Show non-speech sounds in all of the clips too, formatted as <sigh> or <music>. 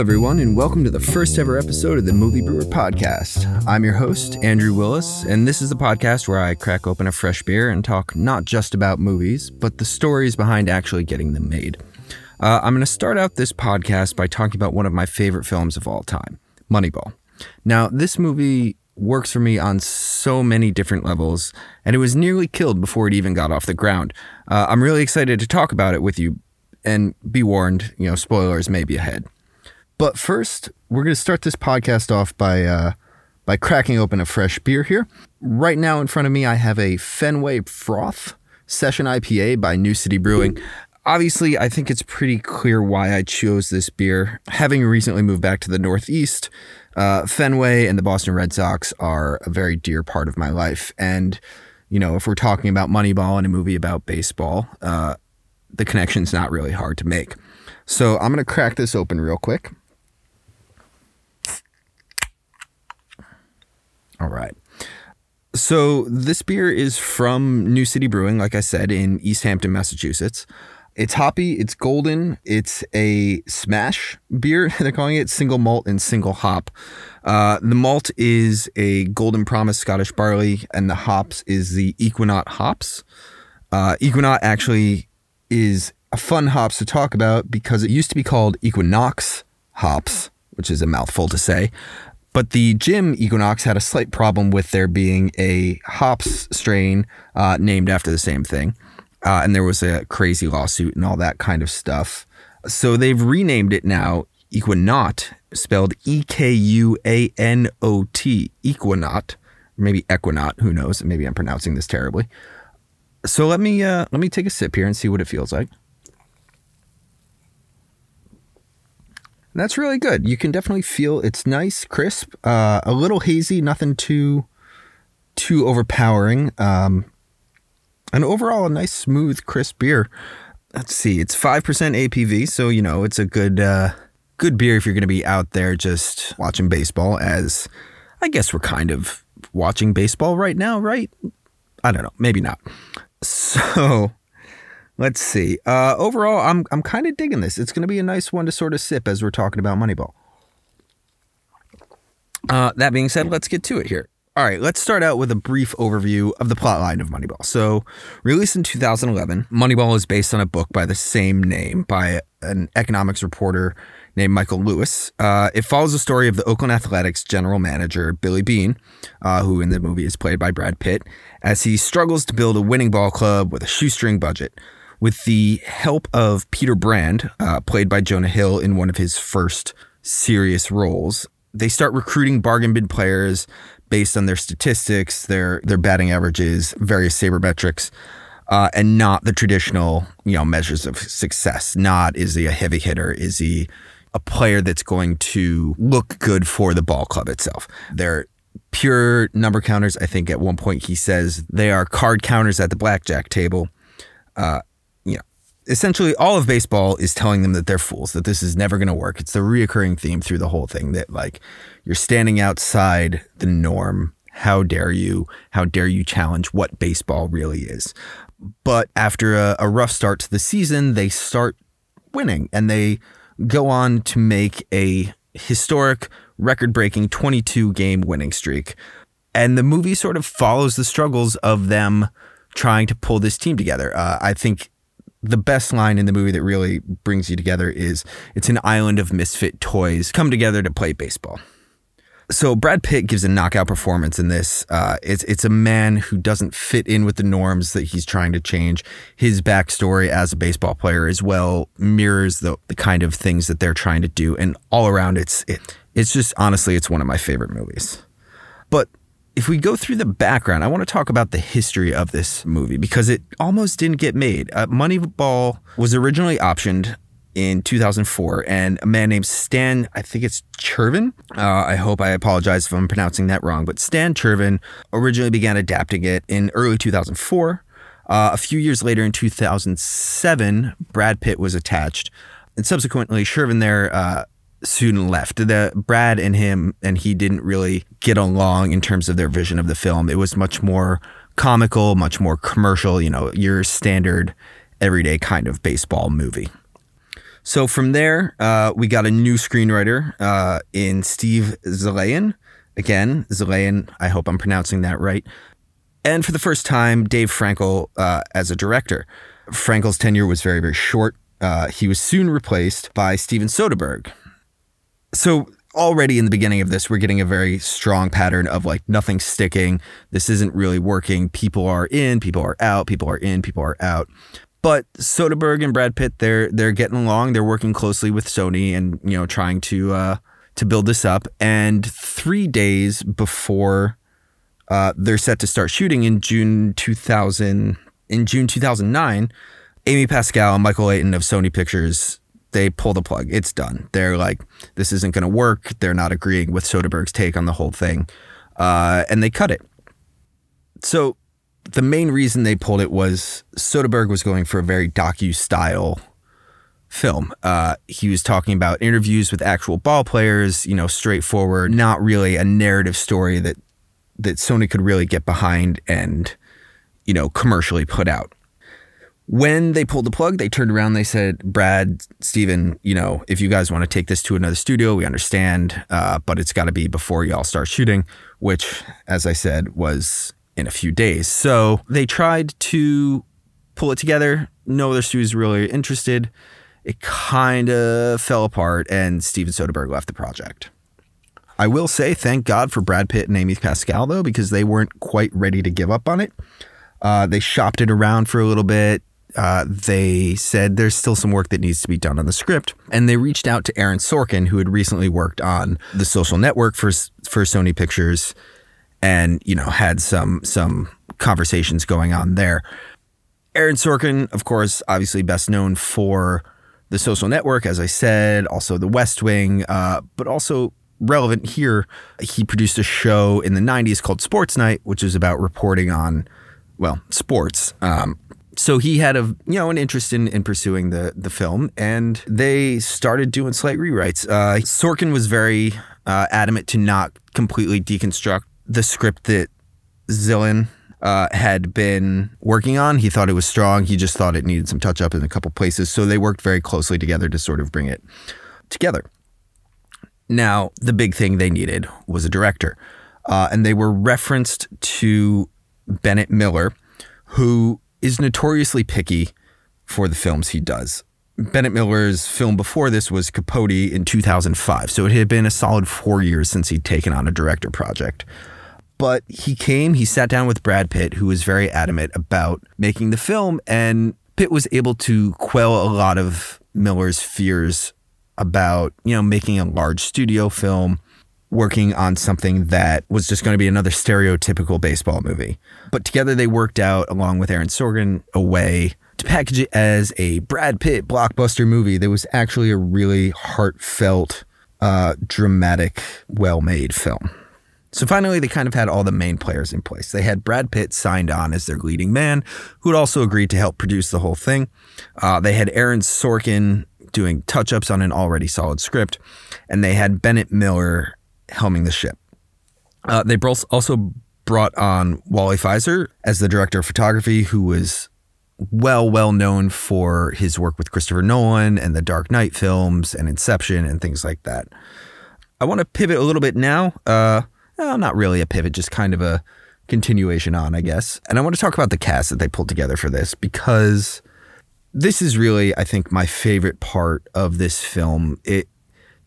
everyone, and welcome to the first ever episode of the Movie Brewer Podcast. I'm your host, Andrew Willis, and this is the podcast where I crack open a fresh beer and talk not just about movies, but the stories behind actually getting them made. Uh, I'm going to start out this podcast by talking about one of my favorite films of all time, Moneyball. Now, this movie works for me on so many different levels, and it was nearly killed before it even got off the ground. Uh, I'm really excited to talk about it with you, and be warned, you know, spoilers may be ahead. But first, we're going to start this podcast off by uh, by cracking open a fresh beer here. Right now, in front of me, I have a Fenway Froth Session IPA by New City Brewing. Obviously, I think it's pretty clear why I chose this beer. Having recently moved back to the Northeast, uh, Fenway and the Boston Red Sox are a very dear part of my life. And, you know, if we're talking about Moneyball and a movie about baseball, uh, the connection's not really hard to make. So I'm going to crack this open real quick. All right. So this beer is from New City Brewing, like I said, in Easthampton, Massachusetts. It's hoppy, it's golden, it's a smash beer. <laughs> They're calling it single malt and single hop. Uh, the malt is a Golden Promise Scottish barley, and the hops is the Ekuanot hops. Uh, Ekuanot actually is a fun hops to talk about because it used to be called Equinox hops, which is a mouthful to say. But the gym Equinox had a slight problem with there being a hops strain uh, named after the same thing. Uh, and there was a crazy lawsuit and all that kind of stuff. So they've renamed it now Ekuanot, spelled E K U A N O T, Ekuanot, maybe Ekuanot, who knows? Maybe I'm pronouncing this terribly. So let me uh, let me take a sip here and see what it feels like. That's really good. You can definitely feel it's nice, crisp, uh, a little hazy, nothing too too overpowering. Um, and overall, a nice, smooth, crisp beer. Let's see, it's five percent ABV, so you know it's a good uh, good beer if you're going to be out there just watching baseball. As I guess we're kind of watching baseball right now, right? I don't know, maybe not. <laughs> So Let's see. Uh, overall, I'm I'm kind of digging this. It's going to be a nice one to sort of sip as we're talking about Moneyball. Uh, that being said, let's get to it here. All right, let's start out with a brief overview of the plotline of Moneyball. So, released in 2011, Moneyball is based on a book by the same name by an economics reporter named Michael Lewis. Uh, it follows the story of the Oakland Athletics general manager, Billy Beane, uh, who in the movie is played by Brad Pitt, as he struggles to build a winning ball club with a shoestring budget with the help of Peter Brand, uh, played by Jonah Hill in one of his first serious roles. They start recruiting bargain bin players based on their statistics, their their batting averages, various sabermetrics, uh, and not the traditional you know measures of success. Not is he a heavy hitter? Is he a player that's going to look good for the ball club itself? They're pure number counters. I think at one point he says they are card counters at the blackjack table. Uh, essentially all of baseball is telling them that they're fools, that this is never going to work. It's the reoccurring theme through the whole thing that like you're standing outside the norm. How dare you? How dare you challenge what baseball really is? But after a, a rough start to the season, they start winning and they go on to make a historic record breaking 22 game winning streak. And the movie sort of follows the struggles of them trying to pull this team together. Uh, I think the best line in the movie that really brings you together is it's an island of misfit toys come together to play baseball. So Brad Pitt gives a knockout performance in this. Uh, it's it's a man who doesn't fit in with the norms that he's trying to change. His backstory as a baseball player as well mirrors the the kind of things that they're trying to do, and all around it's it, it's just honestly it's one of my favorite movies. But if we go through the background, I want to talk about the history of this movie because it almost didn't get made. Uh, Moneyball was originally optioned in 2004, and a man named Stan, I think it's Chervin. Uh, I hope I apologize if I'm pronouncing that wrong, but Stan Chervin originally began adapting it in early 2004. Uh, a few years later, in 2007, Brad Pitt was attached, and subsequently, Chervin there uh, soon left. The Brad and him and he didn't really get along in terms of their vision of the film. It was much more comical, much more commercial, you know, your standard everyday kind of baseball movie. So from there, uh, we got a new screenwriter uh, in Steve Zaillian. Again, Zaillian, I hope I'm pronouncing that right. And for the first time, Dave Frankel uh, as a director. Frankel's tenure was very, very short. Uh, he was soon replaced by Steven Soderbergh. So already in the beginning of this, we're getting a very strong pattern of like nothing sticking. This isn't really working. People are in, people are out, people are in, people are out. But Soderbergh and Brad Pitt, they're they're getting along. They're working closely with Sony and you know trying to uh, to build this up. And three days before uh, they're set to start shooting in June 2000, in June 2009, Amy Pascal and Michael Lynton of Sony Pictures they pull the plug. It's done. They're like, this isn't going to work. They're not agreeing with Soderbergh's take on the whole thing, uh, and they cut it. So the main reason they pulled it was Soderbergh was going for a very docu style film. Uh, he was talking about interviews with actual ball players, you know, straightforward, not really a narrative story that that Sony could really get behind and you know commercially put out. When they pulled the plug, they turned around. They said, "Brad, Steven, you know, if you guys want to take this to another studio, we understand, uh, but it's got to be before y'all start shooting." Which, as I said, was in a few days. So they tried to pull it together. No other studios really interested. It kind of fell apart, and Steven Soderbergh left the project. I will say, thank God for Brad Pitt and Amy Pascal, though, because they weren't quite ready to give up on it. Uh, they shopped it around for a little bit. Uh, they said there's still some work that needs to be done on the script, and they reached out to Aaron Sorkin, who had recently worked on The Social Network for for Sony Pictures, and you know had some some conversations going on there. Aaron Sorkin, of course, obviously best known for The Social Network, as I said, also The West Wing, uh, but also relevant here. He produced a show in the '90s called Sports Night, which is about reporting on well sports. Um, so he had a you know an interest in, in pursuing the the film, and they started doing slight rewrites. Uh, Sorkin was very uh, adamant to not completely deconstruct the script that Zaillian uh, had been working on. He thought it was strong. He just thought it needed some touch up in a couple places. So they worked very closely together to sort of bring it together. Now, the big thing they needed was a director. Uh, and they were referenced to Bennett Miller, who is notoriously picky for the films he does. Bennett Miller's film before this was Capote in 2005. So it had been a solid four years since he'd taken on a director project. But he came, he sat down with Brad Pitt, who was very adamant about making the film, and Pitt was able to quell a lot of Miller's fears about, you know, making a large studio film, working on something that was just going to be another stereotypical baseball movie. But together they worked out, along with Aaron Sorkin, a way to package it as a Brad Pitt blockbuster movie that was actually a really heartfelt, uh, dramatic, well made film. So finally, they kind of had all the main players in place. They had Brad Pitt signed on as their leading man, who had also agreed to help produce the whole thing. Uh, they had Aaron Sorkin doing touch ups on an already solid script, and they had Bennett Miller helming the ship. Uh, they also brought on Wally Pfister as the director of photography, who was well, well known for his work with Christopher Nolan and the Dark Knight films and Inception and things like that. I want to pivot a little bit now. Uh, well, not really a pivot, just kind of a continuation on, I guess. And I want to talk about the cast that they pulled together for this because this is really, I think, my favorite part of this film. It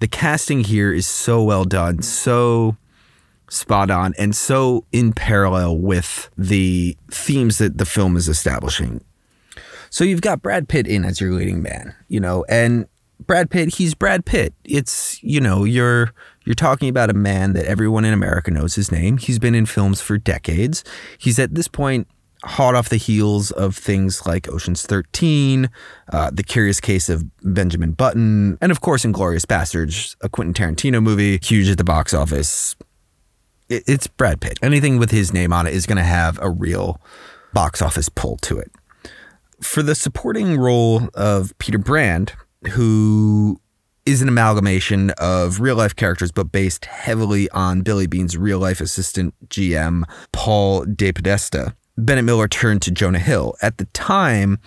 the casting here is so well done, so spot on, and so in parallel with the themes that the film is establishing. So you've got Brad Pitt in as your leading man, you know, and Brad Pitt, he's Brad Pitt. It's, you know, you're you're talking about a man that everyone in America knows his name. He's been in films for decades. He's at this point hot off the heels of things like Ocean's 13, uh, The Curious Case of Benjamin Button, and of course, Inglourious Basterds, a Quentin Tarantino movie, huge at the box office. It, it's Brad Pitt. Anything with his name on it is going to have a real box office pull to it. For the supporting role of Peter Brand, who is an amalgamation of real life characters, but based heavily on Billy Beane's real life assistant GM, Paul DePodesta. Bennett Miller turned to Jonah Hill. At the time,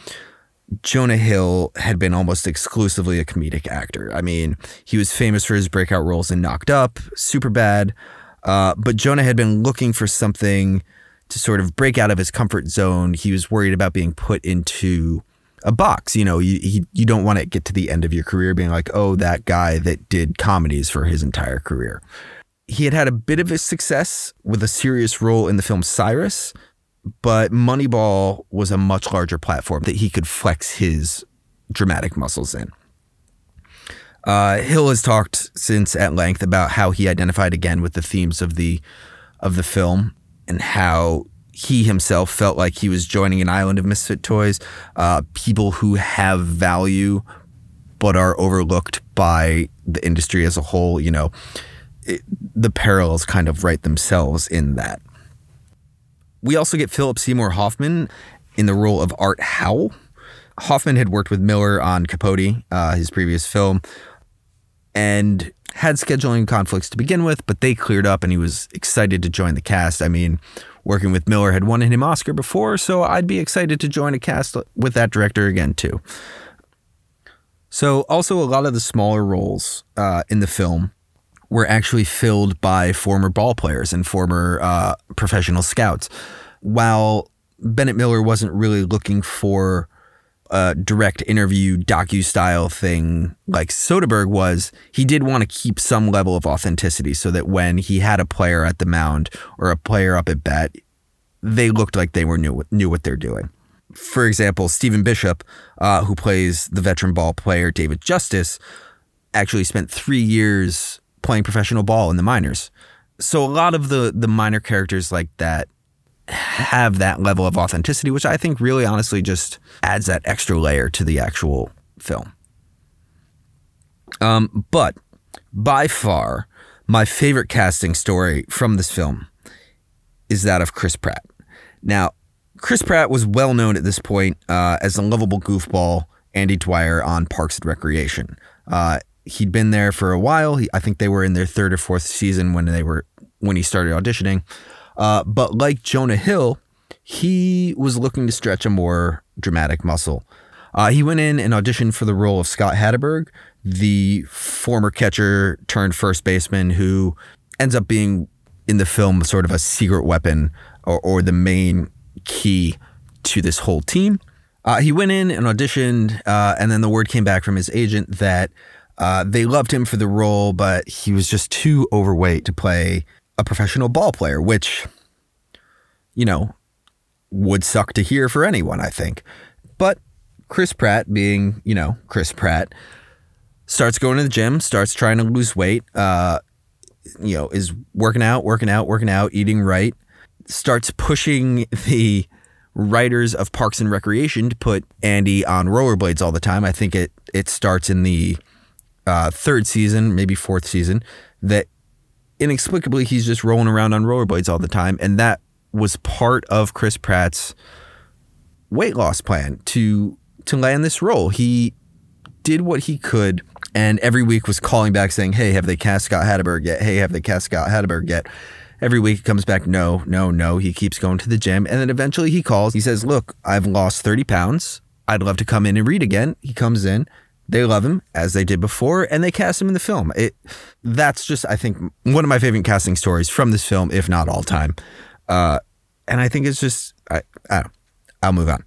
Jonah Hill had been almost exclusively a comedic actor. I mean, he was famous for his breakout roles in Knocked Up, Superbad, uh, but Jonah had been looking for something to sort of break out of his comfort zone. He was worried about being put into a box. You know, you he, you don't want to get to the end of your career being like, oh, that guy that did comedies for his entire career. He had had a bit of a success with a serious role in the film Cyrus, but Moneyball was a much larger platform that he could flex his dramatic muscles in. Uh, Hill has talked since at length about how he identified again with the themes of the of the film and how he himself felt like he was joining an island of misfit toys, uh, people who have value but are overlooked by the industry as a whole. You know, it, the parallels kind of write themselves in that. We also get Philip Seymour Hoffman in the role of Art Howell. Hoffman had worked with Miller on Capote, uh, his previous film, and had scheduling conflicts to begin with, but they cleared up and he was excited to join the cast. I mean, working with Miller had won him Oscar before, so I'd be excited to join a cast with that director again too. So, also a lot of the smaller roles uh, in the film were actually filled by former ball players and former uh, professional scouts. While Bennett Miller wasn't really looking for a direct interview docu style thing like Soderbergh was, he did want to keep some level of authenticity so that when he had a player at the mound or a player up at bat, they looked like they were knew knew what they're doing. For example, Stephen Bishop, uh, who plays the veteran ball player David Justice, actually spent three years playing professional ball in the minors. So a lot of the the minor characters like that have that level of authenticity, which I think really honestly just adds that extra layer to the actual film. Um, but by far, my favorite casting story from this film is that of Chris Pratt. Now, Chris Pratt was well known at this point uh, as the lovable goofball Andy Dwyer on Parks and Recreation. Uh, he'd been there for a while. He, I think they were in their third or fourth season when they were when he started auditioning. Uh, but like Jonah Hill, he was looking to stretch a more dramatic muscle. Uh, he went in and auditioned for the role of Scott Hatteberg, the former catcher turned first baseman who ends up being in the film sort of a secret weapon or, or the main key to this whole team. Uh, he went in and auditioned, uh, and then the word came back from his agent that uh, they loved him for the role, but he was just too overweight to play a professional ball player, which, you know, would suck to hear for anyone, I think. But Chris Pratt, being, you know, Chris Pratt, starts going to the gym, starts trying to lose weight, uh, you know, is working out, working out, working out, eating right, starts pushing <laughs> the writers of Parks and Recreation to put Andy on rollerblades all the time. I think it it starts in the uh, third season, maybe fourth season, that inexplicably he's just rolling around on rollerblades all the time, and that was part of Chris Pratt's weight loss plan to to land this role. He did what he could, and every week was calling back saying, "Hey, have they cast Scott Hatteberg yet? Hey, have they cast Scott Hatteberg yet?" Every week he comes back, no, no, no. He keeps going to the gym, and then eventually he calls. He says, "Look, I've lost thirty pounds. I'd love to come in and read again." He comes in. They love him as they did before, and they cast him in the film. It that's just I think one of my favorite casting stories from this film, if not all time. Uh, and I think it's just I, I don't. I'll move on.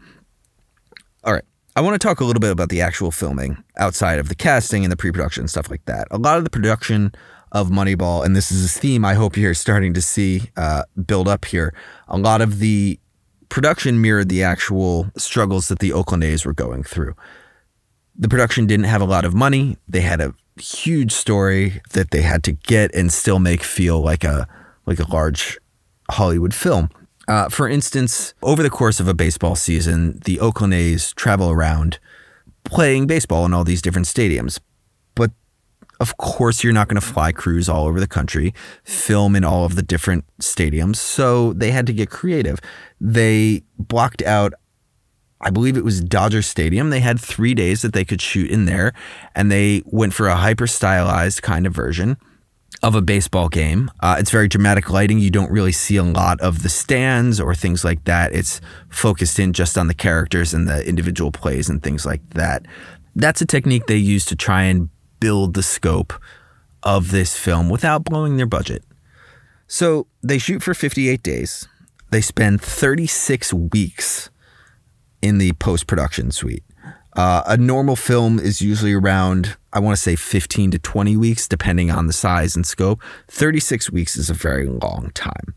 All right. I want to talk a little bit about the actual filming outside of the casting and the pre-production and stuff like that. A lot of the production of Moneyball, and this is a theme I hope you're starting to see uh, build up here. A lot of the production mirrored the actual struggles that the Oakland A's were going through the production didn't have a lot of money. They had a huge story that they had to get and still make feel like a like a large Hollywood film. Uh, for instance, over the course of a baseball season, the Oakland A's travel around playing baseball in all these different stadiums. But of course, you're not going to fly crews all over the country, film in all of the different stadiums. So they had to get creative. They blocked out I believe it was Dodger Stadium. They had three days that they could shoot in there, and they went for a hyper stylized kind of version. of a baseball game. Uh, it's very dramatic lighting. You don't really see a lot of the stands or things like that. It's focused in just on the characters and the individual plays and things like that. That's a technique they use to try and build the scope of this film without blowing their budget. So they shoot for 58 days. They spend 36 weeks in the post production suite. Uh, a normal film is usually around, I want to say 15 to 20 weeks, depending on the size and scope. 36 weeks is a very long time.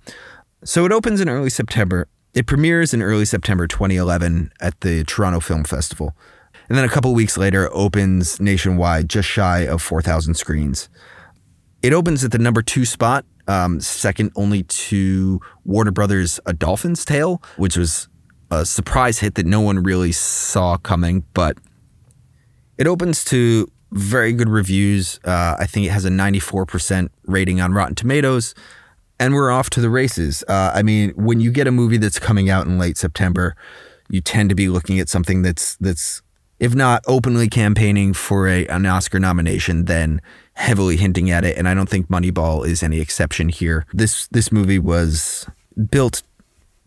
So it opens in early September. It premieres in early September 2011 at the Toronto Film Festival. And then a couple weeks later, opens nationwide, just shy of 4,000 screens. It opens at the number two spot, um, second only to Warner Brothers' A Dolphin's Tale, which was a surprise hit that no one really saw coming, but it opens to very good reviews. Uh, I think it has a 94% rating on Rotten Tomatoes, and we're off to the races. Uh, I mean, when you get a movie that's coming out in late September, you tend to be looking at something that's that's if not openly campaigning for a, an Oscar nomination, then heavily hinting at it. And I don't think Moneyball is any exception here. This this movie was built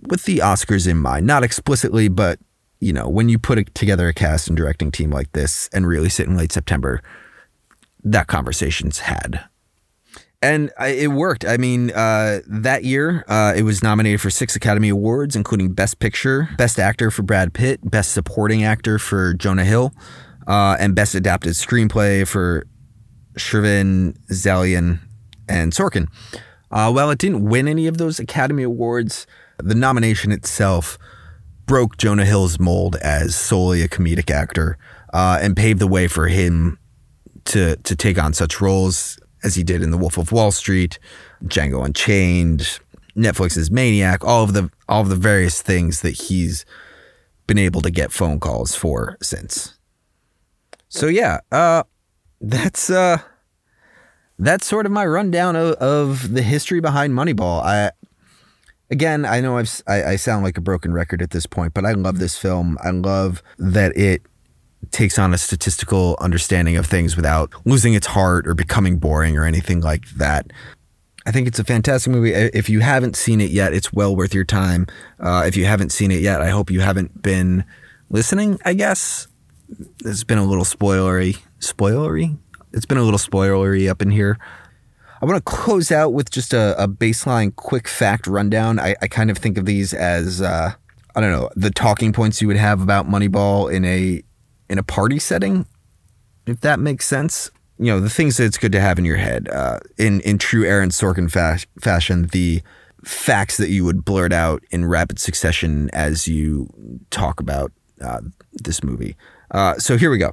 with the Oscars in mind, not explicitly, but you know, when you put together a cast and directing team like this and really sit in late September, that conversation's had. And I, it worked. I mean, uh, that year, uh, it was nominated for six Academy Awards, including Best Picture, Best Actor for Brad Pitt, Best Supporting Actor for Jonah Hill, uh, and Best Adapted Screenplay for Chervin Zaillian and Sorkin. Uh, while it didn't win any of those Academy Awards, the nomination itself broke Jonah Hill's mold as solely a comedic actor uh, and paved the way for him to to take on such roles as he did in The Wolf of Wall Street, Django Unchained, Netflix's Maniac, all of the all of the various things that he's been able to get phone calls for since. So yeah, uh, that's uh, that's sort of my rundown of, of the history behind Moneyball. I again, I know I've, I, I sound like a broken record at this point, but I love this film. I love that it takes on a statistical understanding of things without losing its heart or becoming boring or anything like that. I think it's a fantastic movie. If you haven't seen it yet, it's well worth your time. Uh, if you haven't seen it yet, I hope you haven't been listening. I guess it's been a little spoilery, spoilery. It's been a little spoilery up in here. I want to close out with just a, a baseline quick fact rundown. I, I, kind of think of these as uh, I don't know the talking points you would have about Moneyball in a in a party setting, if that makes sense. You know the things that it's good to have in your head. Uh, in in true Aaron Sorkin fa- fashion, the facts that you would blurt out in rapid succession as you talk about uh, this movie. Uh, so here we go.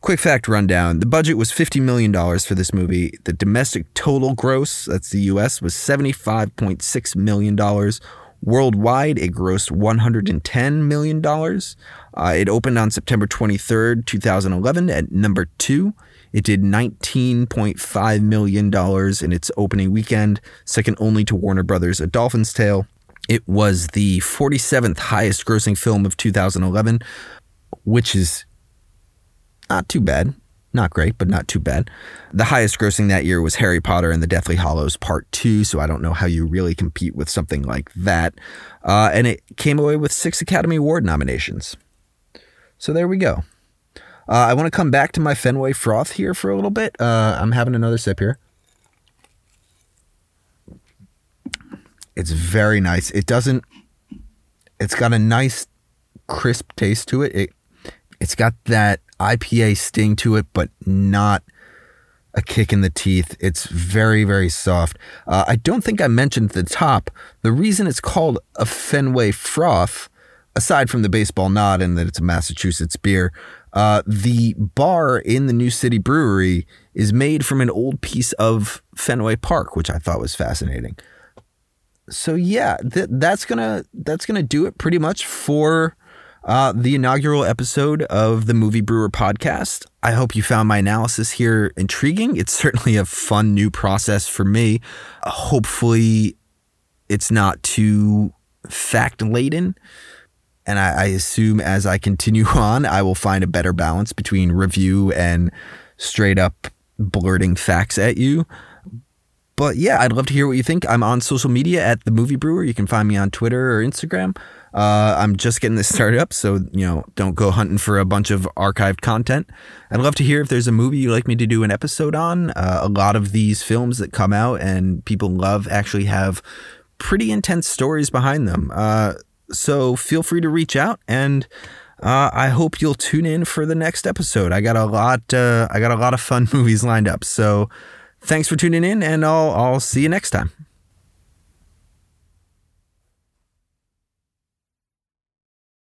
Quick fact rundown the budget was $50 million for this movie. The domestic total gross, that's the US, was $75.6 million. Worldwide, it grossed $110 million. Uh, it opened on September 23rd, 2011, at number two. It did $19.5 million in its opening weekend, second only to Warner Brothers' A Dolphin's Tale. It was the 47th highest grossing film of 2011, which is not too bad. Not great, but not too bad. The highest grossing that year was Harry Potter and the Deathly Hallows Part 2, so I don't know how you really compete with something like that. Uh, and it came away with six Academy Award nominations. So there we go. Uh, I want to come back to my Fenway froth here for a little bit. Uh, I'm having another sip here. It's very nice. It doesn't, it's got a nice crisp taste to it. It it's got that IPA sting to it, but not a kick in the teeth. It's very, very soft. Uh, I don't think I mentioned the top the reason it's called a Fenway Froth, aside from the baseball nod and that it's a Massachusetts beer. Uh, the bar in the New City Brewery is made from an old piece of Fenway Park, which I thought was fascinating. So yeah, th- that's gonna that's gonna do it pretty much for uh, the inaugural episode of the Movie Brewer podcast. I hope you found my analysis here intriguing. It's certainly a fun new process for me. Uh, hopefully, it's not too fact laden. And I, I assume as I continue <laughs> on, I will find a better balance between review and straight up blurting facts at you. but yeah, I'd love to hear what you think. I'm on social media at the Movie Brewer. You can find me on Twitter or Instagram. Uh, I'm just getting this started up, so you know, don't go hunting for a bunch of archived content. I'd love to hear if there's a movie you'd like me to do an episode on. Uh, a lot of these films that come out and people love actually have pretty intense stories behind them. Uh, so feel free to reach out, and uh, I hope you'll tune in for the next episode. I got a lot. Uh, I got a lot of fun <laughs> movies lined up. So thanks for tuning in, and I'll I'll see you next time.